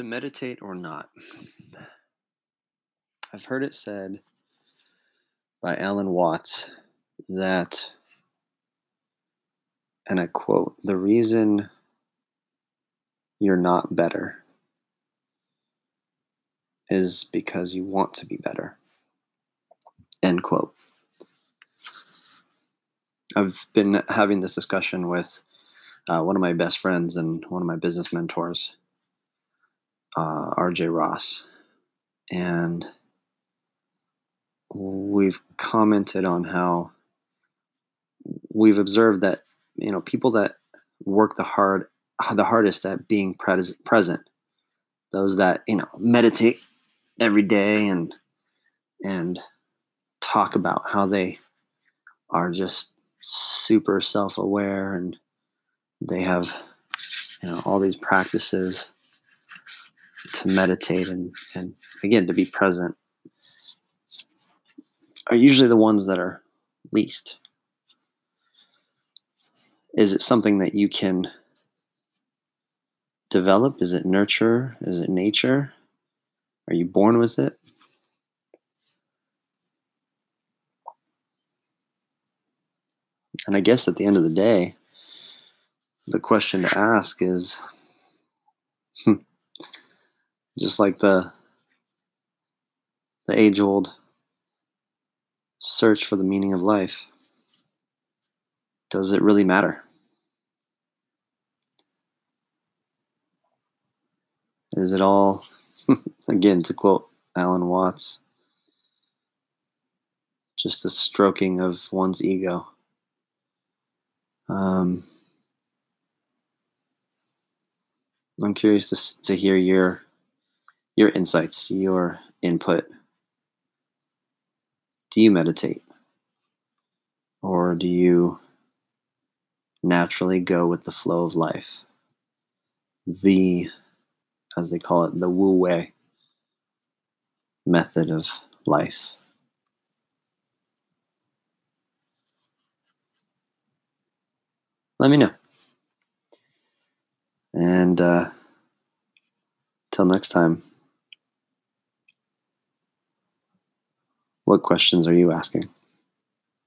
to meditate or not? I've heard it said by Alan Watts that, and I quote, the reason you're not better is because you want to be better. End quote. I've been having this discussion with uh, one of my best friends and one of my business mentors, uh, RJ Ross. And we've commented on how we've observed that, you know, people that work the hard, the hardest at being pres- present, those that, you know, meditate every day and, and talk about how they are just super self-aware and they have you know all these practices to meditate and, and again to be present are usually the ones that are least. Is it something that you can develop? Is it nurture? Is it nature? Are you born with it? And i guess at the end of the day the question to ask is hmm, just like the the age old search for the meaning of life. Does it really matter? Is it all again to quote alan watts just a stroking of one's ego? Um, I'm curious to, to hear your your insights, your input. Do you meditate? Or do you naturally go with the flow of life? The, as they call it, the Wu Wei method of life. Let me know. And uh, till next time, what questions are you asking?